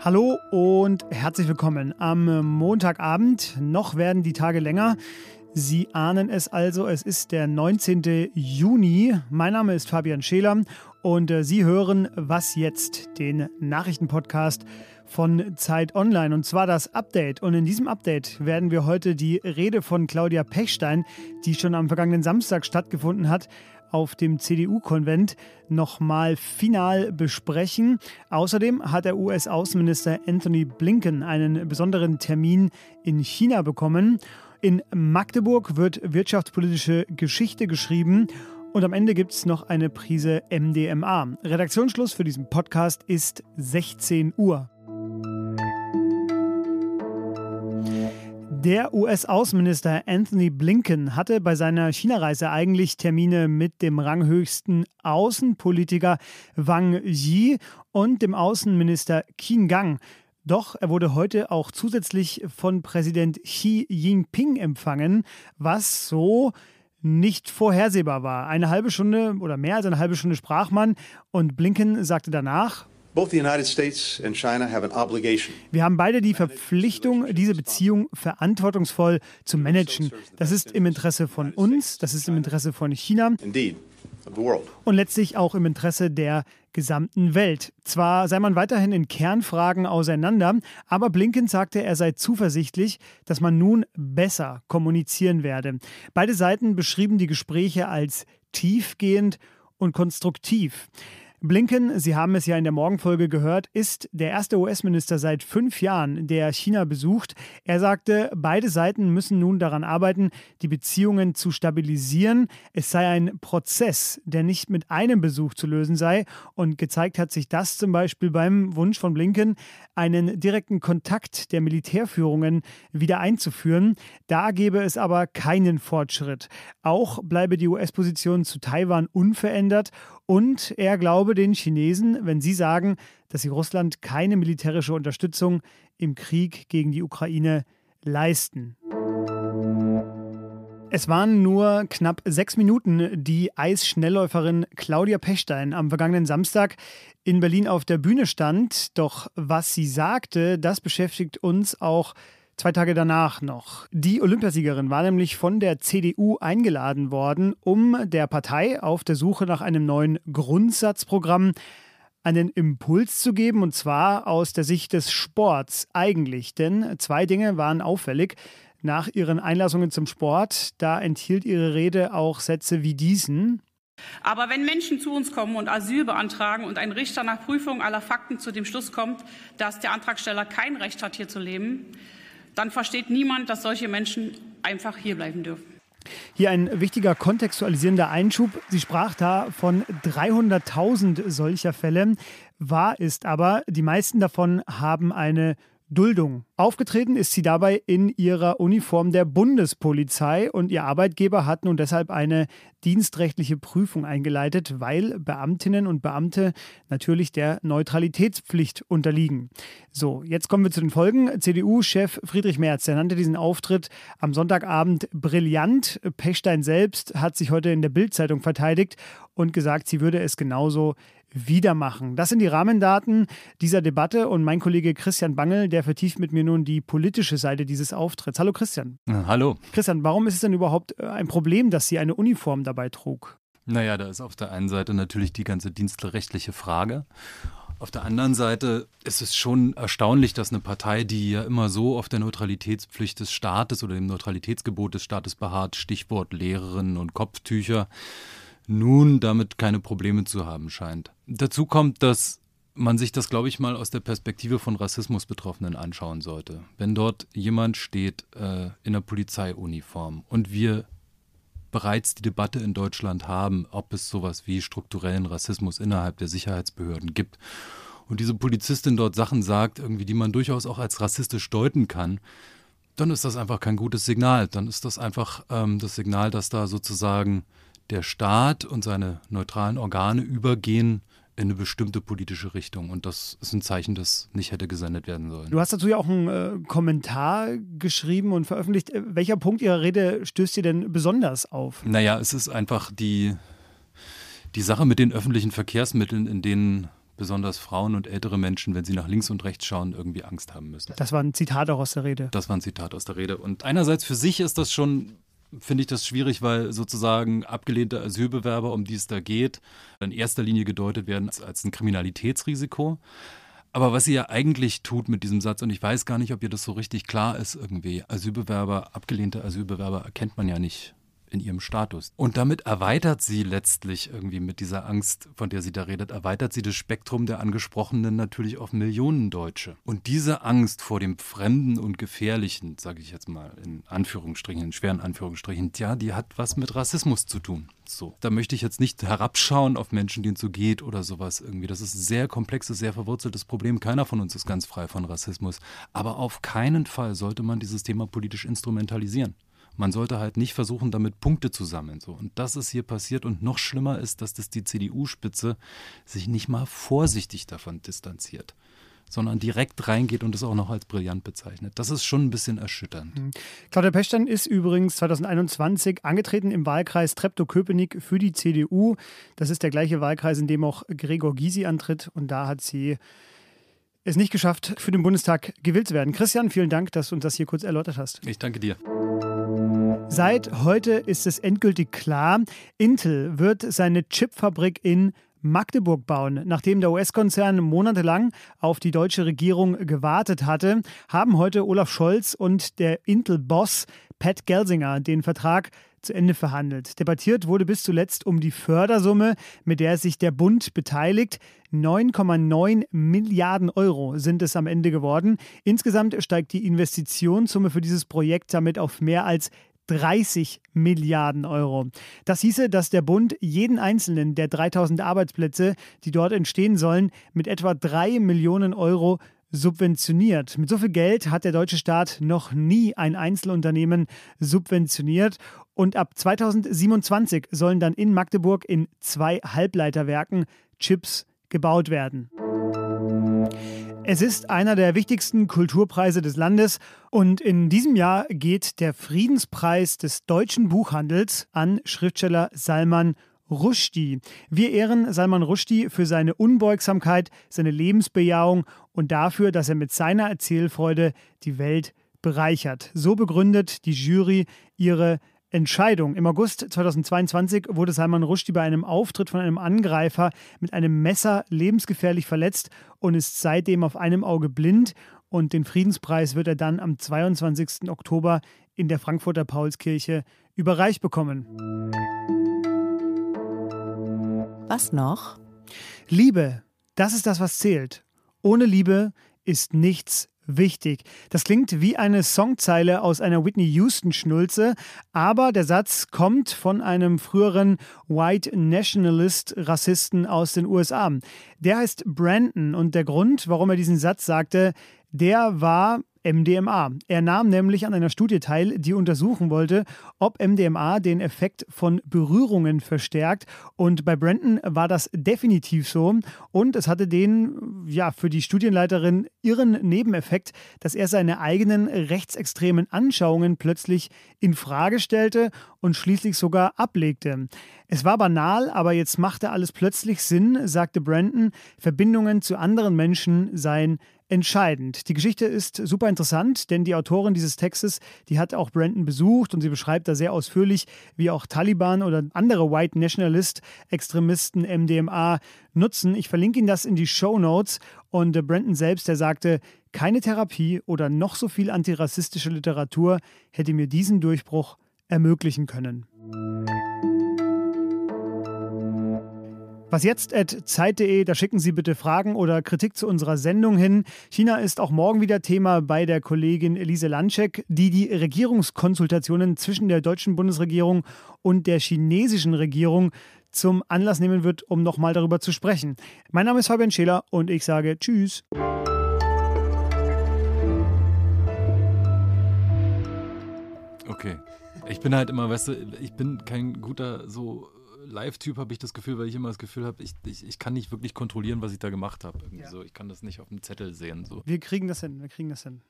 Hallo und herzlich willkommen am Montagabend. Noch werden die Tage länger. Sie ahnen es also, es ist der 19. Juni. Mein Name ist Fabian Scheler und äh, Sie hören Was jetzt, den Nachrichtenpodcast von Zeit Online und zwar das Update. Und in diesem Update werden wir heute die Rede von Claudia Pechstein, die schon am vergangenen Samstag stattgefunden hat, auf dem CDU-Konvent nochmal final besprechen. Außerdem hat der US-Außenminister Anthony Blinken einen besonderen Termin in China bekommen. In Magdeburg wird wirtschaftspolitische Geschichte geschrieben. Und am Ende gibt es noch eine Prise MDMA. Redaktionsschluss für diesen Podcast ist 16 Uhr. Der US-Außenminister Anthony Blinken hatte bei seiner China-Reise eigentlich Termine mit dem ranghöchsten Außenpolitiker Wang Yi und dem Außenminister Qin Gang. Doch er wurde heute auch zusätzlich von Präsident Xi Jinping empfangen, was so nicht vorhersehbar war. Eine halbe Stunde oder mehr als eine halbe Stunde sprach man und Blinken sagte danach, wir haben beide die Verpflichtung, diese Beziehung verantwortungsvoll zu managen. Das ist im Interesse von uns, das ist im Interesse von China und letztlich auch im Interesse der gesamten Welt. Zwar sei man weiterhin in Kernfragen auseinander, aber Blinken sagte, er sei zuversichtlich, dass man nun besser kommunizieren werde. Beide Seiten beschrieben die Gespräche als tiefgehend und konstruktiv. Blinken, Sie haben es ja in der Morgenfolge gehört, ist der erste US-Minister seit fünf Jahren, der China besucht. Er sagte, beide Seiten müssen nun daran arbeiten, die Beziehungen zu stabilisieren. Es sei ein Prozess, der nicht mit einem Besuch zu lösen sei. Und gezeigt hat sich das zum Beispiel beim Wunsch von Blinken, einen direkten Kontakt der Militärführungen wieder einzuführen. Da gäbe es aber keinen Fortschritt. Auch bleibe die US-Position zu Taiwan unverändert und er glaube den Chinesen, wenn sie sagen, dass sie Russland keine militärische Unterstützung im Krieg gegen die Ukraine leisten. Es waren nur knapp sechs Minuten, die Eisschnellläuferin Claudia Pechstein am vergangenen Samstag in Berlin auf der Bühne stand. Doch was sie sagte, das beschäftigt uns auch zwei Tage danach noch. Die Olympiasiegerin war nämlich von der CDU eingeladen worden, um der Partei auf der Suche nach einem neuen Grundsatzprogramm einen Impuls zu geben, und zwar aus der Sicht des Sports eigentlich. Denn zwei Dinge waren auffällig. Nach ihren Einlassungen zum Sport, da enthielt ihre Rede auch Sätze wie diesen. Aber wenn Menschen zu uns kommen und Asyl beantragen und ein Richter nach Prüfung aller Fakten zu dem Schluss kommt, dass der Antragsteller kein Recht hat, hier zu leben, dann versteht niemand, dass solche Menschen einfach hierbleiben dürfen. Hier ein wichtiger kontextualisierender Einschub. Sie sprach da von 300.000 solcher Fälle. Wahr ist aber, die meisten davon haben eine Duldung. Aufgetreten ist sie dabei in ihrer Uniform der Bundespolizei und ihr Arbeitgeber hat nun deshalb eine dienstrechtliche Prüfung eingeleitet, weil Beamtinnen und Beamte natürlich der Neutralitätspflicht unterliegen. So, jetzt kommen wir zu den Folgen. CDU-Chef Friedrich Merz, der nannte diesen Auftritt am Sonntagabend brillant. Pechstein selbst hat sich heute in der Bildzeitung verteidigt und gesagt, sie würde es genauso wieder machen. Das sind die Rahmendaten dieser Debatte und mein Kollege Christian Bangel, der vertieft mit mir nun die politische Seite dieses Auftritts. Hallo Christian. hallo. Christian, warum ist es denn überhaupt äh, ein Problem, dass sie eine Uniform dabei trug? Naja, da ist auf der einen Seite natürlich die ganze dienstrechtliche Frage. Auf der anderen Seite ist es schon erstaunlich, dass eine Partei, die ja immer so auf der Neutralitätspflicht des Staates oder dem Neutralitätsgebot des Staates beharrt, Stichwort Lehrerinnen und Kopftücher, nun damit keine Probleme zu haben scheint. Dazu kommt, dass man sich das, glaube ich, mal aus der Perspektive von Rassismusbetroffenen anschauen sollte. Wenn dort jemand steht äh, in der Polizeiuniform und wir bereits die Debatte in Deutschland haben, ob es sowas wie strukturellen Rassismus innerhalb der Sicherheitsbehörden gibt und diese Polizistin dort Sachen sagt, irgendwie, die man durchaus auch als rassistisch deuten kann, dann ist das einfach kein gutes Signal. Dann ist das einfach ähm, das Signal, dass da sozusagen der Staat und seine neutralen Organe übergehen in eine bestimmte politische Richtung. Und das ist ein Zeichen, das nicht hätte gesendet werden sollen. Du hast dazu ja auch einen äh, Kommentar geschrieben und veröffentlicht. Äh, welcher Punkt Ihrer Rede stößt dir denn besonders auf? Naja, es ist einfach die, Die Sache mit den öffentlichen Verkehrsmitteln, in denen besonders Frauen und ältere Menschen, wenn sie nach links und rechts schauen, irgendwie Angst haben müssen. Das war ein Zitat auch aus der Rede. Das war ein Zitat aus der Rede. Und einerseits für sich ist das schon finde ich das schwierig, weil sozusagen abgelehnte Asylbewerber, um die es da geht, in erster Linie gedeutet werden als ein Kriminalitätsrisiko. Aber was sie ja eigentlich tut mit diesem Satz, und ich weiß gar nicht, ob ihr das so richtig klar ist irgendwie, Asylbewerber, abgelehnte Asylbewerber erkennt man ja nicht in ihrem Status. Und damit erweitert sie letztlich irgendwie mit dieser Angst, von der sie da redet, erweitert sie das Spektrum der Angesprochenen natürlich auf Millionen Deutsche. Und diese Angst vor dem Fremden und Gefährlichen, sage ich jetzt mal in Anführungsstrichen, in schweren Anführungsstrichen, ja, die hat was mit Rassismus zu tun. So. Da möchte ich jetzt nicht herabschauen auf Menschen, denen es so geht oder sowas irgendwie. Das ist ein sehr komplexes, sehr verwurzeltes Problem. Keiner von uns ist ganz frei von Rassismus. Aber auf keinen Fall sollte man dieses Thema politisch instrumentalisieren. Man sollte halt nicht versuchen, damit Punkte zu sammeln. So. Und das ist hier passiert. Und noch schlimmer ist, dass das die CDU-Spitze sich nicht mal vorsichtig davon distanziert sondern direkt reingeht und es auch noch als brillant bezeichnet. Das ist schon ein bisschen erschütternd. Mhm. Claudia Pechstein ist übrigens 2021 angetreten im Wahlkreis Treptow-Köpenick für die CDU. Das ist der gleiche Wahlkreis, in dem auch Gregor Gysi antritt. Und da hat sie es nicht geschafft, für den Bundestag gewählt zu werden. Christian, vielen Dank, dass du uns das hier kurz erläutert hast. Ich danke dir. Seit heute ist es endgültig klar, Intel wird seine Chipfabrik in Magdeburg bauen. Nachdem der US-Konzern monatelang auf die deutsche Regierung gewartet hatte, haben heute Olaf Scholz und der Intel-Boss Pat Gelsinger den Vertrag zu Ende verhandelt. Debattiert wurde bis zuletzt um die Fördersumme, mit der sich der Bund beteiligt. 9,9 Milliarden Euro sind es am Ende geworden. Insgesamt steigt die Investitionssumme für dieses Projekt damit auf mehr als 30 Milliarden Euro. Das hieße, dass der Bund jeden einzelnen der 3000 Arbeitsplätze, die dort entstehen sollen, mit etwa 3 Millionen Euro subventioniert. Mit so viel Geld hat der deutsche Staat noch nie ein Einzelunternehmen subventioniert. Und ab 2027 sollen dann in Magdeburg in zwei Halbleiterwerken Chips gebaut werden. Es ist einer der wichtigsten Kulturpreise des Landes und in diesem Jahr geht der Friedenspreis des deutschen Buchhandels an Schriftsteller Salman Rushdie. Wir ehren Salman Rushdie für seine Unbeugsamkeit, seine Lebensbejahung und dafür, dass er mit seiner Erzählfreude die Welt bereichert. So begründet die Jury ihre Entscheidung. Im August 2022 wurde Salman Rushdie bei einem Auftritt von einem Angreifer mit einem Messer lebensgefährlich verletzt und ist seitdem auf einem Auge blind. Und den Friedenspreis wird er dann am 22. Oktober in der Frankfurter Paulskirche überreicht bekommen. Was noch? Liebe, das ist das, was zählt. Ohne Liebe ist nichts wichtig. Das klingt wie eine Songzeile aus einer Whitney Houston-Schnulze, aber der Satz kommt von einem früheren White Nationalist-Rassisten aus den USA. Der heißt Brandon und der Grund, warum er diesen Satz sagte, der war MDMA. Er nahm nämlich an einer Studie teil, die untersuchen wollte, ob MDMA den Effekt von Berührungen verstärkt. Und bei Brandon war das definitiv so. Und es hatte den, ja, für die Studienleiterin irren Nebeneffekt, dass er seine eigenen rechtsextremen Anschauungen plötzlich in Frage stellte und schließlich sogar ablegte. Es war banal, aber jetzt machte alles plötzlich Sinn, sagte Brandon. Verbindungen zu anderen Menschen seien entscheidend. Die Geschichte ist super interessant, denn die Autorin dieses Textes, die hat auch Brandon besucht und sie beschreibt da sehr ausführlich, wie auch Taliban oder andere White Nationalist Extremisten MDMA nutzen. Ich verlinke Ihnen das in die Show Notes und äh, Brandon selbst, der sagte, keine Therapie oder noch so viel antirassistische Literatur hätte mir diesen Durchbruch ermöglichen können. Was jetzt at Zeit.de, da schicken Sie bitte Fragen oder Kritik zu unserer Sendung hin. China ist auch morgen wieder Thema bei der Kollegin Elise Lanschek, die die Regierungskonsultationen zwischen der deutschen Bundesregierung und der chinesischen Regierung zum Anlass nehmen wird, um nochmal darüber zu sprechen. Mein Name ist Fabian Scheler und ich sage Tschüss. Okay. Ich bin halt immer, weißt du, ich bin kein guter so Live-Typ, habe ich das Gefühl, weil ich immer das Gefühl habe, ich, ich, ich kann nicht wirklich kontrollieren, was ich da gemacht habe. Ja. So, ich kann das nicht auf dem Zettel sehen. So. Wir kriegen das hin, wir kriegen das hin.